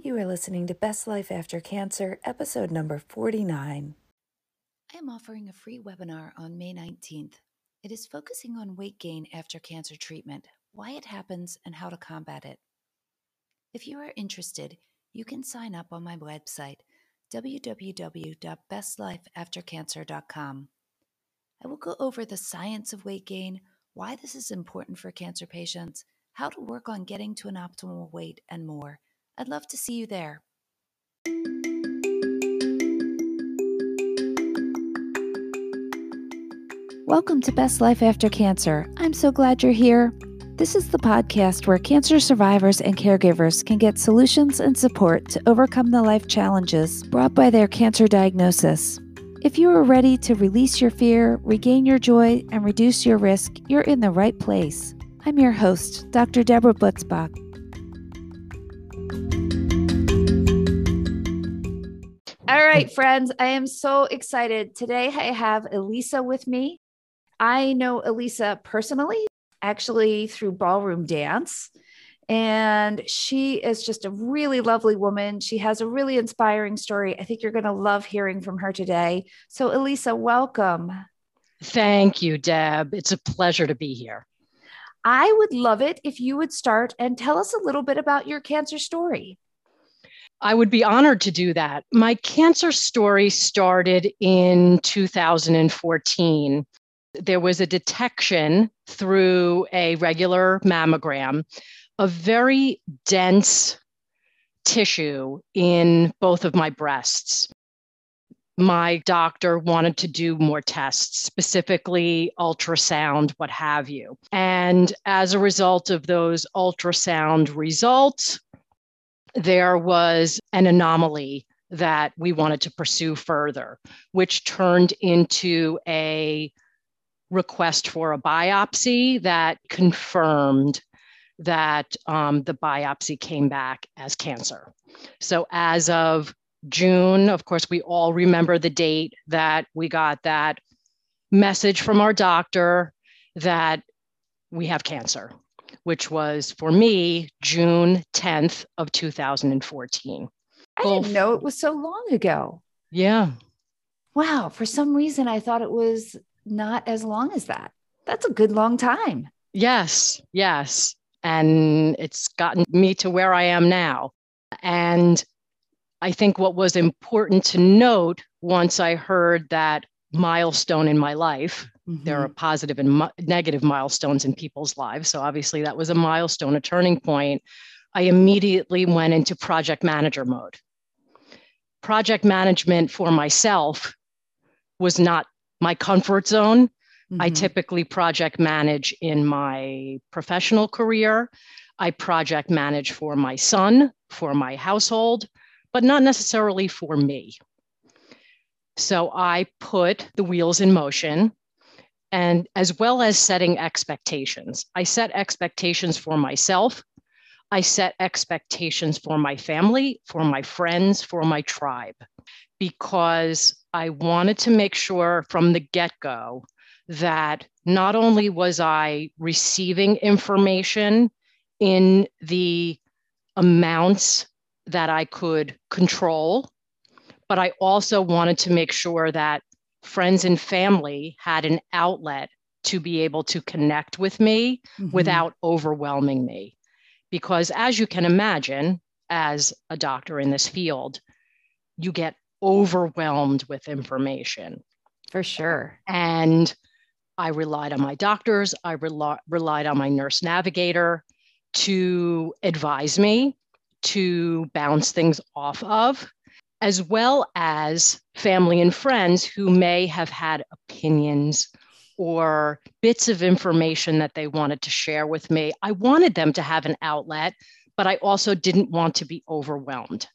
You are listening to Best Life After Cancer, episode number 49. I am offering a free webinar on May 19th. It is focusing on weight gain after cancer treatment, why it happens, and how to combat it. If you are interested, you can sign up on my website, www.bestlifeaftercancer.com. I will go over the science of weight gain, why this is important for cancer patients, how to work on getting to an optimal weight, and more. I'd love to see you there. Welcome to Best Life After Cancer. I'm so glad you're here. This is the podcast where cancer survivors and caregivers can get solutions and support to overcome the life challenges brought by their cancer diagnosis. If you are ready to release your fear, regain your joy, and reduce your risk, you're in the right place. I'm your host, Dr. Deborah Butzbach. All right, friends, I am so excited. Today I have Elisa with me. I know Elisa personally, actually through ballroom dance. And she is just a really lovely woman. She has a really inspiring story. I think you're going to love hearing from her today. So, Elisa, welcome. Thank you, Deb. It's a pleasure to be here. I would love it if you would start and tell us a little bit about your cancer story. I would be honored to do that. My cancer story started in 2014. There was a detection through a regular mammogram of very dense tissue in both of my breasts my doctor wanted to do more tests, specifically ultrasound, what have you. And as a result of those ultrasound results, there was an anomaly that we wanted to pursue further, which turned into a request for a biopsy that confirmed that um, the biopsy came back as cancer. So, as of June. Of course, we all remember the date that we got that message from our doctor that we have cancer, which was for me June 10th of 2014. I didn't know it was so long ago. Yeah. Wow. For some reason, I thought it was not as long as that. That's a good long time. Yes. Yes. And it's gotten me to where I am now. And I think what was important to note once I heard that milestone in my life, mm-hmm. there are positive and mo- negative milestones in people's lives. So obviously, that was a milestone, a turning point. I immediately went into project manager mode. Project management for myself was not my comfort zone. Mm-hmm. I typically project manage in my professional career. I project manage for my son, for my household but not necessarily for me. So I put the wheels in motion and as well as setting expectations. I set expectations for myself. I set expectations for my family, for my friends, for my tribe, because I wanted to make sure from the get go that not only was I receiving information in the amounts that I could control, but I also wanted to make sure that friends and family had an outlet to be able to connect with me mm-hmm. without overwhelming me. Because as you can imagine, as a doctor in this field, you get overwhelmed with information. For sure. And I relied on my doctors, I rel- relied on my nurse navigator to advise me to bounce things off of, as well as family and friends who may have had opinions or bits of information that they wanted to share with me. I wanted them to have an outlet, but I also didn't want to be overwhelmed.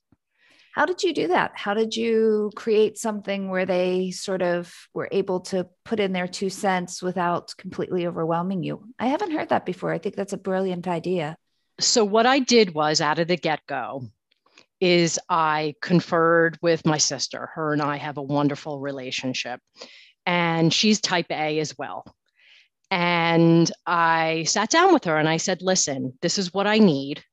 How did you do that? How did you create something where they sort of were able to put in their two cents without completely overwhelming you? I haven't heard that before. I think that's a brilliant idea so what I did was out of the get-go is I conferred with my sister. Her and I have a wonderful relationship. And she's type A as well. And I sat down with her and I said, listen, this is what I need.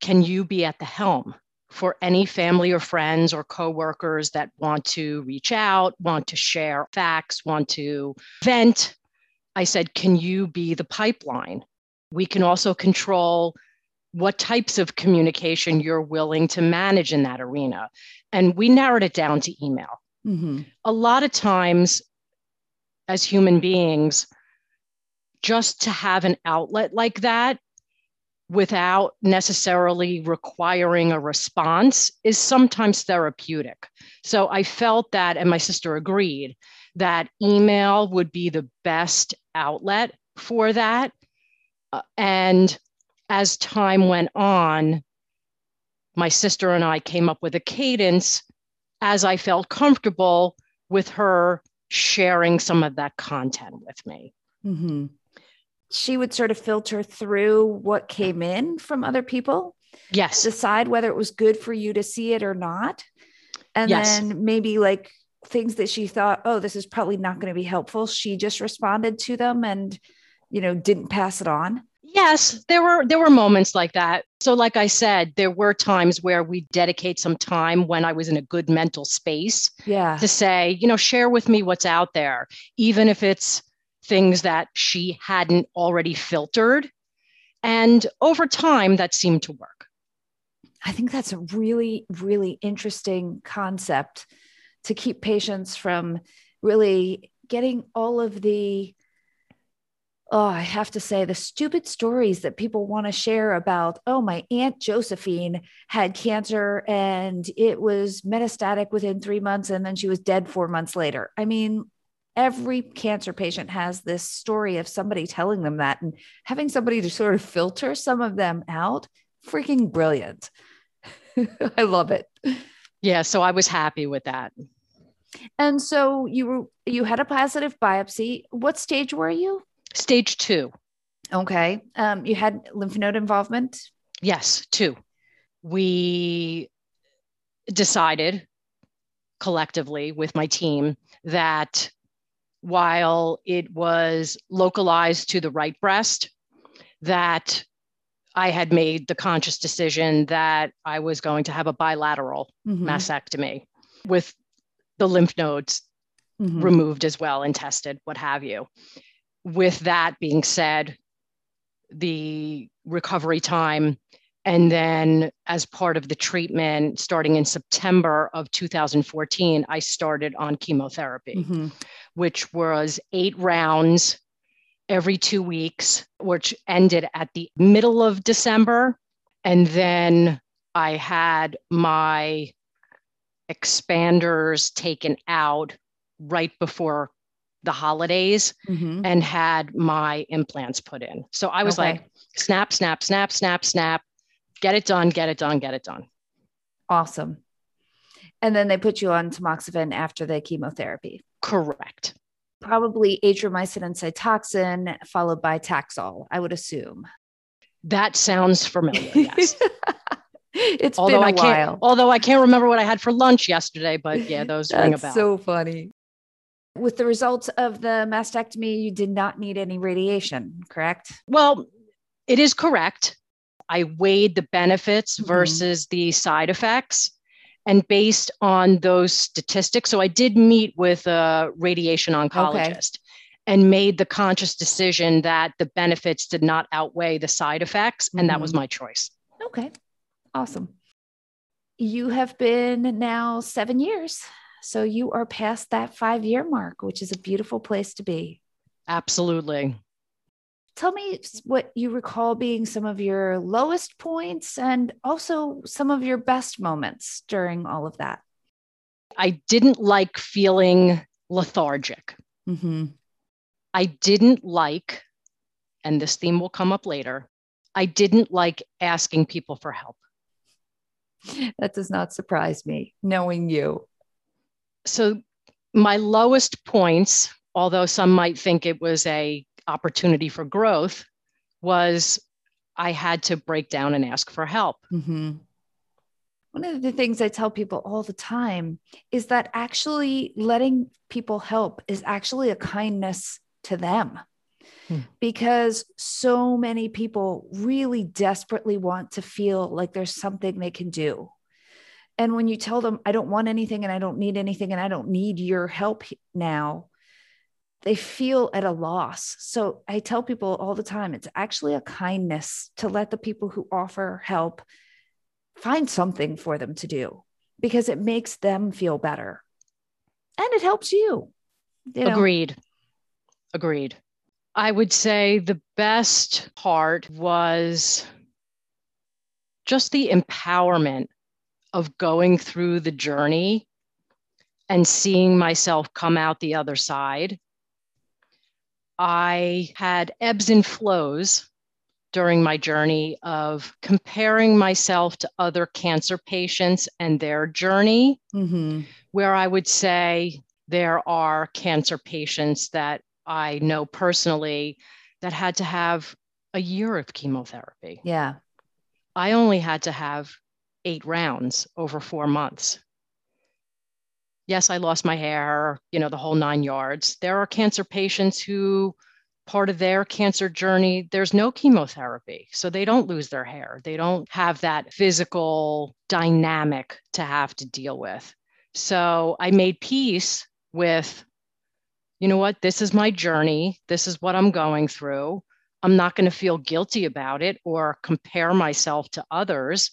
can you be at the helm for any family or friends or coworkers that want to reach out, want to share facts, want to vent? I said, can you be the pipeline? We can also control what types of communication you're willing to manage in that arena. And we narrowed it down to email. Mm-hmm. A lot of times, as human beings, just to have an outlet like that without necessarily requiring a response is sometimes therapeutic. So I felt that, and my sister agreed, that email would be the best outlet for that. Uh, and as time went on, my sister and I came up with a cadence as I felt comfortable with her sharing some of that content with me. Mm-hmm. She would sort of filter through what came in from other people. Yes. Decide whether it was good for you to see it or not. And yes. then maybe like things that she thought, oh, this is probably not going to be helpful. She just responded to them and, you know, didn't pass it on. Yes, there were there were moments like that. So like I said, there were times where we dedicate some time when I was in a good mental space yeah. to say, you know, share with me what's out there, even if it's things that she hadn't already filtered. And over time that seemed to work. I think that's a really really interesting concept to keep patients from really getting all of the oh, I have to say, the stupid stories that people want to share about, oh, my Aunt Josephine had cancer and it was metastatic within three months and then she was dead four months later. I mean, every cancer patient has this story of somebody telling them that and having somebody to sort of filter some of them out, freaking brilliant. I love it. Yeah, so I was happy with that. And so you were you had a positive biopsy. What stage were you? Stage two. Okay. Um, you had lymph node involvement? Yes, two. We decided collectively with my team that while it was localized to the right breast, that I had made the conscious decision that I was going to have a bilateral mm-hmm. mastectomy with the lymph nodes mm-hmm. removed as well and tested, what have you with that being said, the recovery time, and then as part of the treatment, starting in September of 2014, I started on chemotherapy, mm-hmm. which was eight rounds every two weeks, which ended at the middle of December. And then I had my expanders taken out right before the holidays mm-hmm. and had my implants put in. So I was okay. like, snap, snap, snap, snap, snap, get it done, get it done, get it done. Awesome. And then they put you on tamoxifen after the chemotherapy. Correct. Probably Adriamycin and Cytoxan, followed by Taxol, I would assume. That sounds familiar, yes. it's although been a I while. Can't, although I can't remember what I had for lunch yesterday, but yeah, those ring a bell. so funny. With the results of the mastectomy, you did not need any radiation, correct? Well, it is correct. I weighed the benefits mm-hmm. versus the side effects. And based on those statistics, so I did meet with a radiation oncologist okay. and made the conscious decision that the benefits did not outweigh the side effects. And mm-hmm. that was mm-hmm. my choice. Okay. Awesome. You have been now seven years so you are past that five year mark, which is a beautiful place to be. Absolutely. Tell me what you recall being some of your lowest points and also some of your best moments during all of that. I didn't like feeling lethargic. Mm-hmm. I didn't like, and this theme will come up later, I didn't like asking people for help. That does not surprise me, knowing you so my lowest points, although some might think it was a opportunity for growth, was I had to break down and ask for help. Mm-hmm. One of the things I tell people all the time is that actually letting people help is actually a kindness to them. Hmm. Because so many people really desperately want to feel like there's something they can do. And when you tell them, I don't want anything and I don't need anything and I don't need your help now, they feel at a loss. So I tell people all the time it's actually a kindness to let the people who offer help find something for them to do because it makes them feel better and it helps you. you know? Agreed. Agreed. I would say the best part was just the empowerment of going through the journey and seeing myself come out the other side. I had ebbs and flows during my journey of comparing myself to other cancer patients and their journey, mm-hmm. where I would say there are cancer patients that I know personally that had to have a year of chemotherapy. Yeah. I only had to have eight rounds over four months. Yes, I lost my hair, you know, the whole nine yards. There are cancer patients who, part of their cancer journey, there's no chemotherapy. So they don't lose their hair. They don't have that physical dynamic to have to deal with. So I made peace with you know what, this is my journey. This is what I'm going through. I'm not going to feel guilty about it or compare myself to others.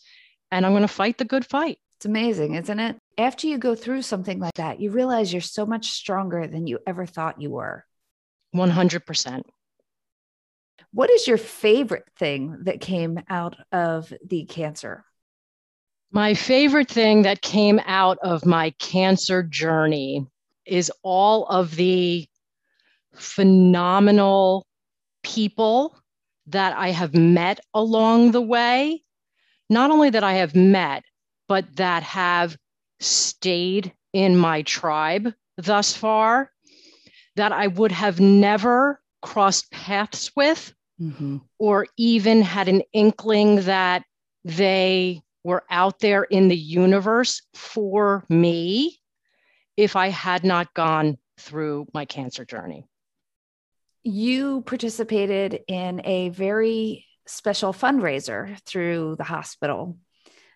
And I'm going to fight the good fight. It's amazing, isn't it? After you go through something like that, you realize you're so much stronger than you ever thought you were. 100%. What is your favorite thing that came out of the cancer? My favorite thing that came out of my cancer journey is all of the phenomenal people that I have met along the way. Not only that I have met, but that have stayed in my tribe thus far that I would have never crossed paths with mm-hmm. or even had an inkling that they were out there in the universe for me if I had not gone through my cancer journey. You participated in a very special fundraiser through the hospital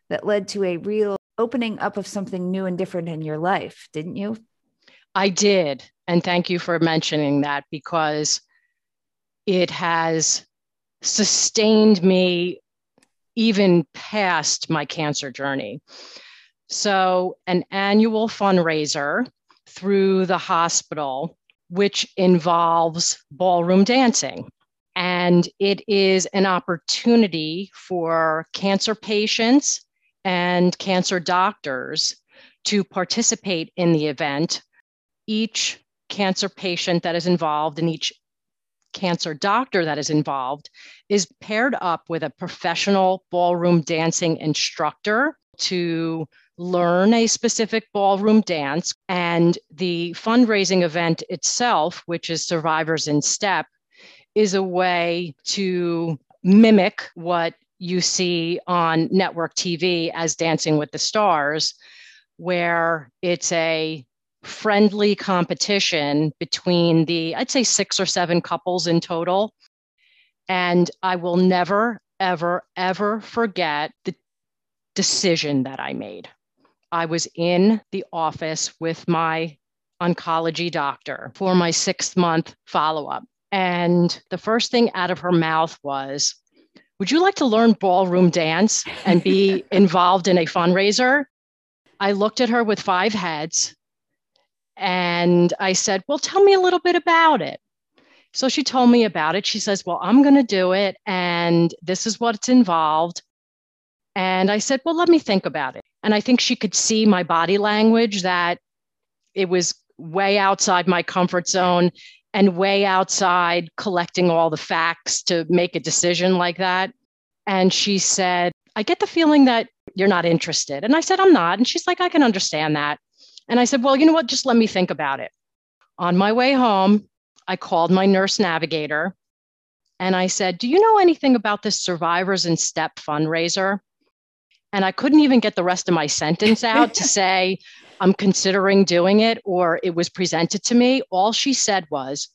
that led to a real opening up of something new and different in your life, didn't you? I did. And thank you for mentioning that because it has sustained me even past my cancer journey. So, an annual fundraiser through the hospital, which involves ballroom dancing. And it is an opportunity for cancer patients and cancer doctors to participate in the event. Each cancer patient that is involved and each cancer doctor that is involved is paired up with a professional ballroom dancing instructor to learn a specific ballroom dance. And the fundraising event itself, which is Survivors in Step, is a way to mimic what you see on network TV as Dancing with the Stars, where it's a friendly competition between the, I'd say, six or seven couples in total. And I will never, ever, ever forget the decision that I made. I was in the office with my oncology doctor for my six month follow up. And the first thing out of her mouth was, Would you like to learn ballroom dance and be involved in a fundraiser? I looked at her with five heads and I said, Well, tell me a little bit about it. So she told me about it. She says, Well, I'm going to do it, and this is what's involved. And I said, Well, let me think about it. And I think she could see my body language that it was way outside my comfort zone and way outside collecting all the facts to make a decision like that. And she said, I get the feeling that you're not interested. And I said, I'm not. And she's like, I can understand that. And I said, Well, you know what? Just let me think about it. On my way home, I called my nurse navigator and I said, Do you know anything about this Survivors in Step fundraiser? And I couldn't even get the rest of my sentence out to say, I'm considering doing it or it was presented to me. All she said was,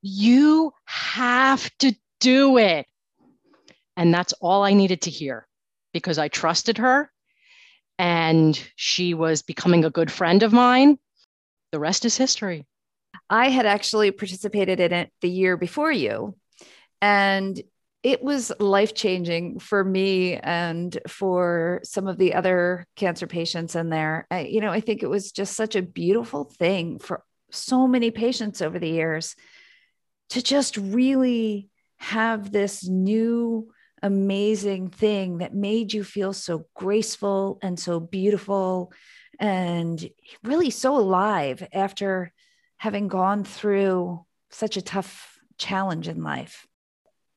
You have to do it. And that's all I needed to hear because I trusted her and she was becoming a good friend of mine. The rest is history. I had actually participated in it the year before you. And it was life changing for me and for some of the other cancer patients in there. I, you know, I think it was just such a beautiful thing for so many patients over the years to just really have this new amazing thing that made you feel so graceful and so beautiful and really so alive after having gone through such a tough challenge in life.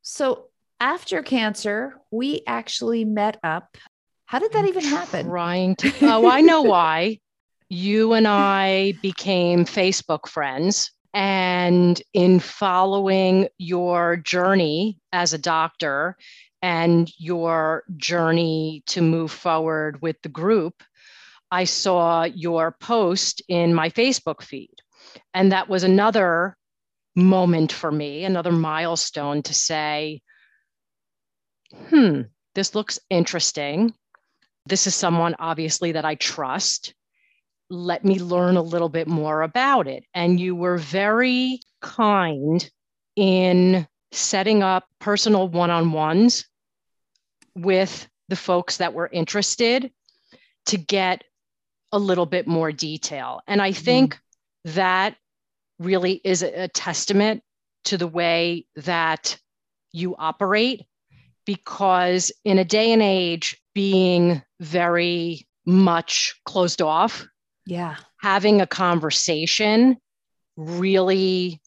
So, after cancer, we actually met up. How did that even happen? Trying to, oh, I know why. You and I became Facebook friends. And in following your journey as a doctor and your journey to move forward with the group, I saw your post in my Facebook feed. And that was another moment for me, another milestone to say, hmm, this looks interesting. This is someone obviously that I trust. Let me learn a little bit more about it. And you were very kind in setting up personal one on ones with the folks that were interested to get a little bit more detail. And I mm-hmm. think mm. that really is a, a testament to the way that you operate because in a day and age being very much closed off yeah having a conversation really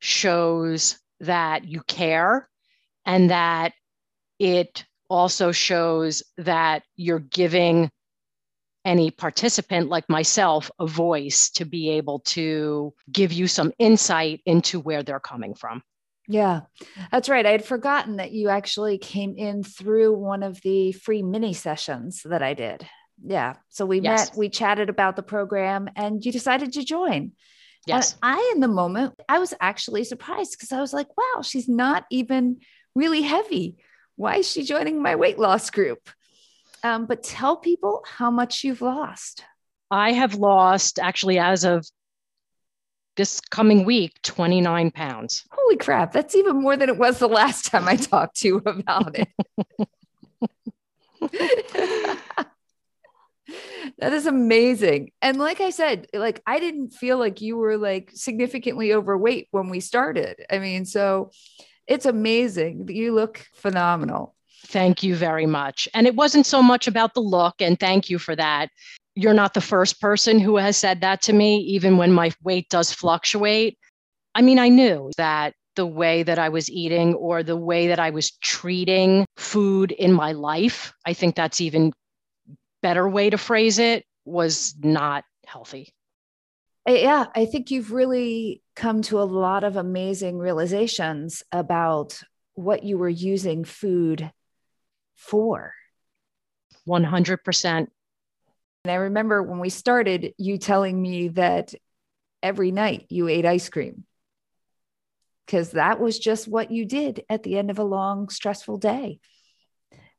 shows that you care and that it also shows that you're giving any participant like myself a voice to be able to give you some insight into where they're coming from. Yeah, that's right. I had forgotten that you actually came in through one of the free mini sessions that I did. Yeah. So we yes. met, we chatted about the program, and you decided to join. Yes. And I, in the moment, I was actually surprised because I was like, wow, she's not even really heavy why is she joining my weight loss group? Um, but tell people how much you've lost. I have lost actually as of this coming week 29 pounds. Holy crap. That's even more than it was the last time I talked to you about it. that is amazing. And like I said, like I didn't feel like you were like significantly overweight when we started. I mean, so it's amazing. You look phenomenal. Thank you very much. And it wasn't so much about the look, and thank you for that. You're not the first person who has said that to me, even when my weight does fluctuate. I mean, I knew that the way that I was eating or the way that I was treating food in my life, I think that's even better way to phrase it, was not healthy uh, yeah, I think you've really come to a lot of amazing realizations about what you were using food for. 100%. And I remember when we started, you telling me that every night you ate ice cream because that was just what you did at the end of a long, stressful day.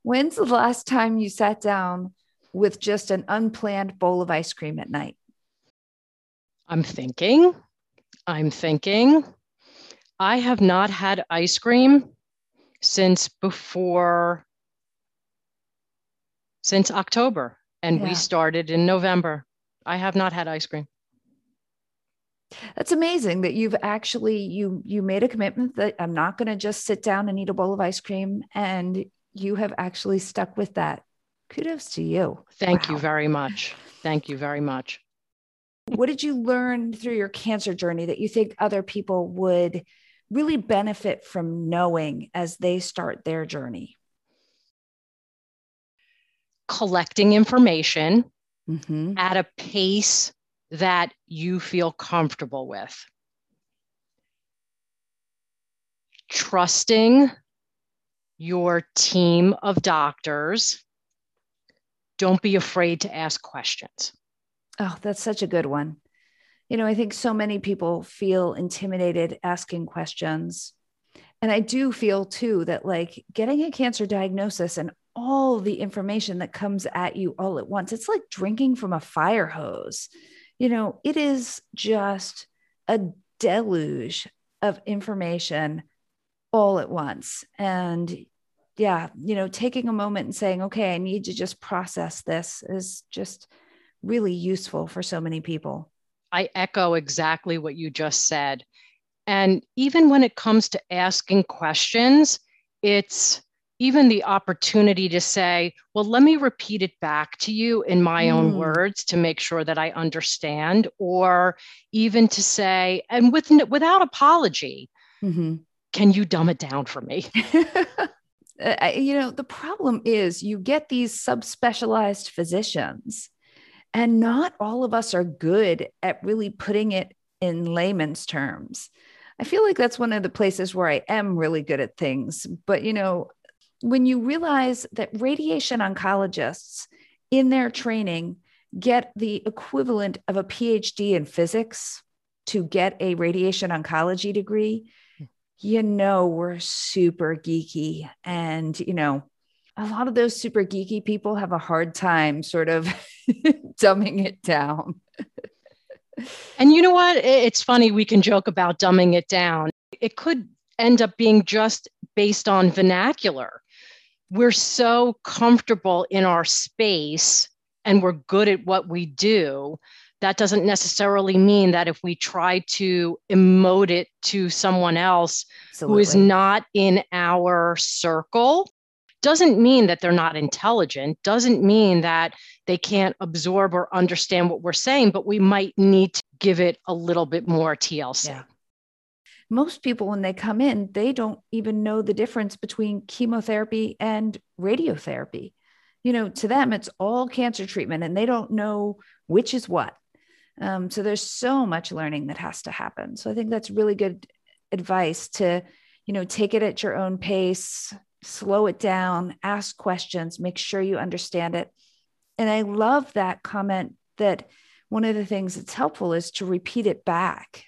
When's the last time you sat down with just an unplanned bowl of ice cream at night? I'm thinking, I'm thinking. I have not had ice cream since before, since October, and yeah. we started in November. I have not had ice cream. That's amazing that you've actually you you made a commitment that I'm not going to just sit down and eat a bowl of ice cream and you have actually stuck with that. Kudos to you. Thank wow. you very much. Thank you very much what did you learn through your cancer journey that you think other people would really benefit from knowing as they start their journey? Collecting information mm-hmm. at a pace that you feel comfortable with. Trusting your team of doctors. Don't be afraid to ask questions. Oh, that's such a good one. You know, I think so many people feel intimidated asking questions. And I do feel too that like getting a cancer diagnosis and all the information that comes at you all at once, it's like drinking from a fire hose. You know, it is just a deluge of information all at once. And yeah, you know, taking a moment and saying, okay, I need to just process this is just really useful for so many people. I echo exactly what you just said. And even when it comes to asking questions, it's even the opportunity to say, well, let me repeat it back to you in my mm. own words to make sure that I understand, or even to say, and with, without apology, mm-hmm. can you dumb it down for me? uh, you know, the problem is you get these subspecialized physicians, and not all of us are good at really putting it in layman's terms. I feel like that's one of the places where I am really good at things. But, you know, when you realize that radiation oncologists in their training get the equivalent of a PhD in physics to get a radiation oncology degree, hmm. you know, we're super geeky. And, you know, a lot of those super geeky people have a hard time sort of dumbing it down. and you know what? It's funny, we can joke about dumbing it down. It could end up being just based on vernacular. We're so comfortable in our space and we're good at what we do that doesn't necessarily mean that if we try to emote it to someone else Absolutely. who is not in our circle doesn't mean that they're not intelligent doesn't mean that they can't absorb or understand what we're saying but we might need to give it a little bit more tlc yeah. Most people when they come in they don't even know the difference between chemotherapy and radiotherapy you know to them it's all cancer treatment and they don't know which is what um, so there's so much learning that has to happen. So I think that's really good advice to, you know, take it at your own pace, slow it down, ask questions, make sure you understand it. And I love that comment that one of the things that's helpful is to repeat it back.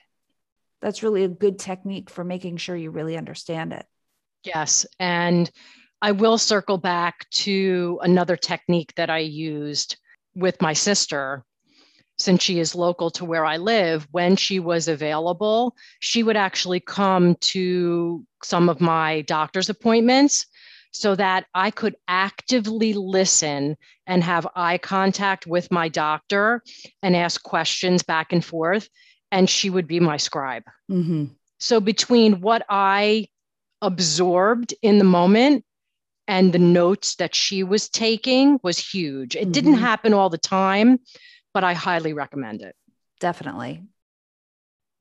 That's really a good technique for making sure you really understand it. Yes. And I will circle back to another technique that I used with my sister since she is local to where I live, when she was available, she would actually come to some of my doctor's appointments so that I could actively listen and have eye contact with my doctor and ask questions back and forth. And she would be my scribe. Mm-hmm. So, between what I absorbed in the moment and the notes that she was taking was huge. It mm-hmm. didn't happen all the time, but I highly recommend it. Definitely.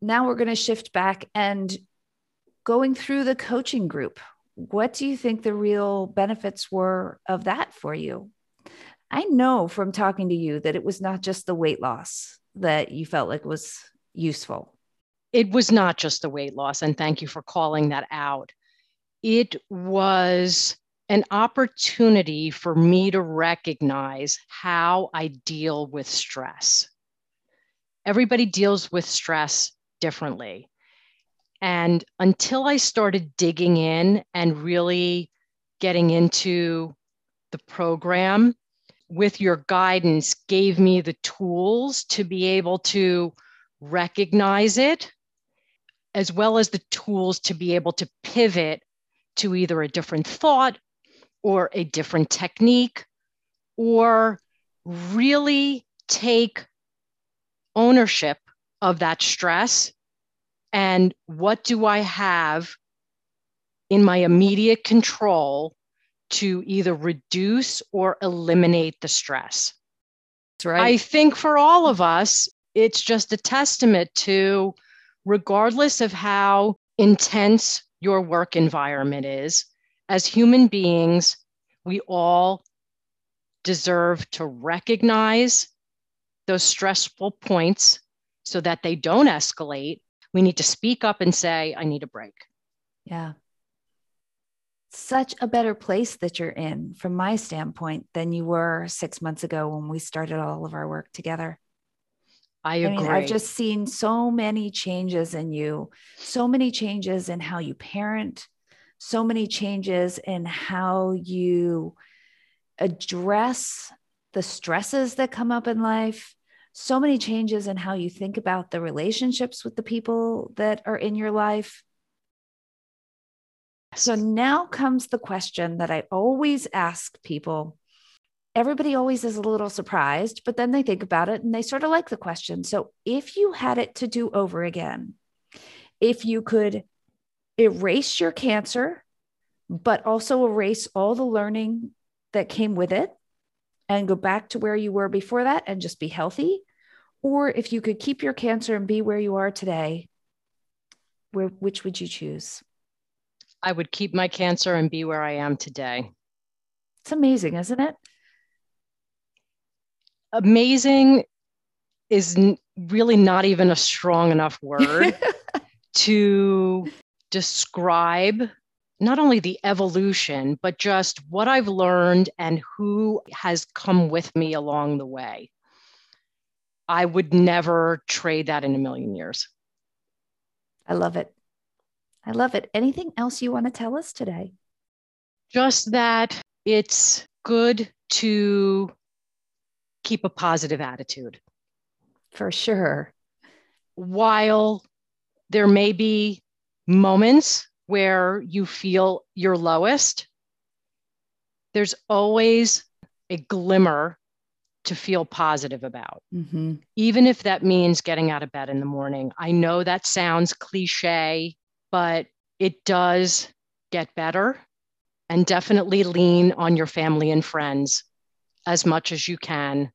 Now we're going to shift back and going through the coaching group. What do you think the real benefits were of that for you? I know from talking to you that it was not just the weight loss that you felt like was useful. It was not just the weight loss. And thank you for calling that out. It was an opportunity for me to recognize how I deal with stress. Everybody deals with stress differently. And until I started digging in and really getting into the program with your guidance, gave me the tools to be able to recognize it, as well as the tools to be able to pivot to either a different thought or a different technique or really take ownership of that stress and what do I have in my immediate control to either reduce or eliminate the stress. That's right. I think for all of us, it's just a testament to, regardless of how intense your work environment is, as human beings, we all deserve to recognize those stressful points so that they don't escalate. We need to speak up and say, I need a break. Yeah. Such a better place that you're in from my standpoint than you were six months ago when we started all of our work together. I agree. I mean, I've just seen so many changes in you, so many changes in how you parent, so many changes in how you address the stresses that come up in life, so many changes in how you think about the relationships with the people that are in your life. So now comes the question that I always ask people. Everybody always is a little surprised, but then they think about it and they sort of like the question. So, if you had it to do over again, if you could erase your cancer, but also erase all the learning that came with it and go back to where you were before that and just be healthy, or if you could keep your cancer and be where you are today, where, which would you choose? I would keep my cancer and be where I am today. It's amazing, isn't it? Amazing is really not even a strong enough word to describe not only the evolution, but just what I've learned and who has come with me along the way. I would never trade that in a million years. I love it. I love it. Anything else you want to tell us today? Just that it's good to keep a positive attitude. For sure. While there may be moments where you feel your lowest, there's always a glimmer to feel positive about, mm-hmm. even if that means getting out of bed in the morning. I know that sounds cliche, but it does get better. And definitely lean on your family and friends as much as you can.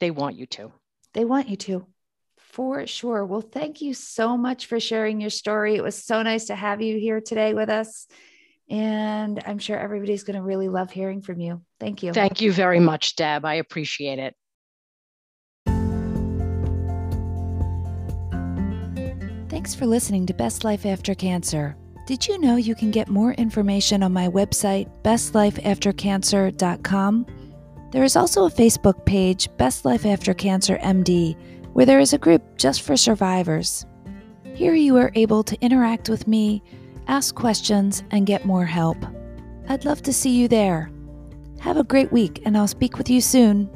They want you to. They want you to. For sure. Well, thank you so much for sharing your story. It was so nice to have you here today with us. And I'm sure everybody's going to really love hearing from you. Thank you. Thank you very much, Deb. I appreciate it. Thanks for listening to Best Life After Cancer. Did you know you can get more information on my website, bestlifeaftercancer.com? There is also a Facebook page, Best Life After Cancer MD where there is a group just for survivors. Here you are able to interact with me, ask questions, and get more help. I'd love to see you there. Have a great week, and I'll speak with you soon.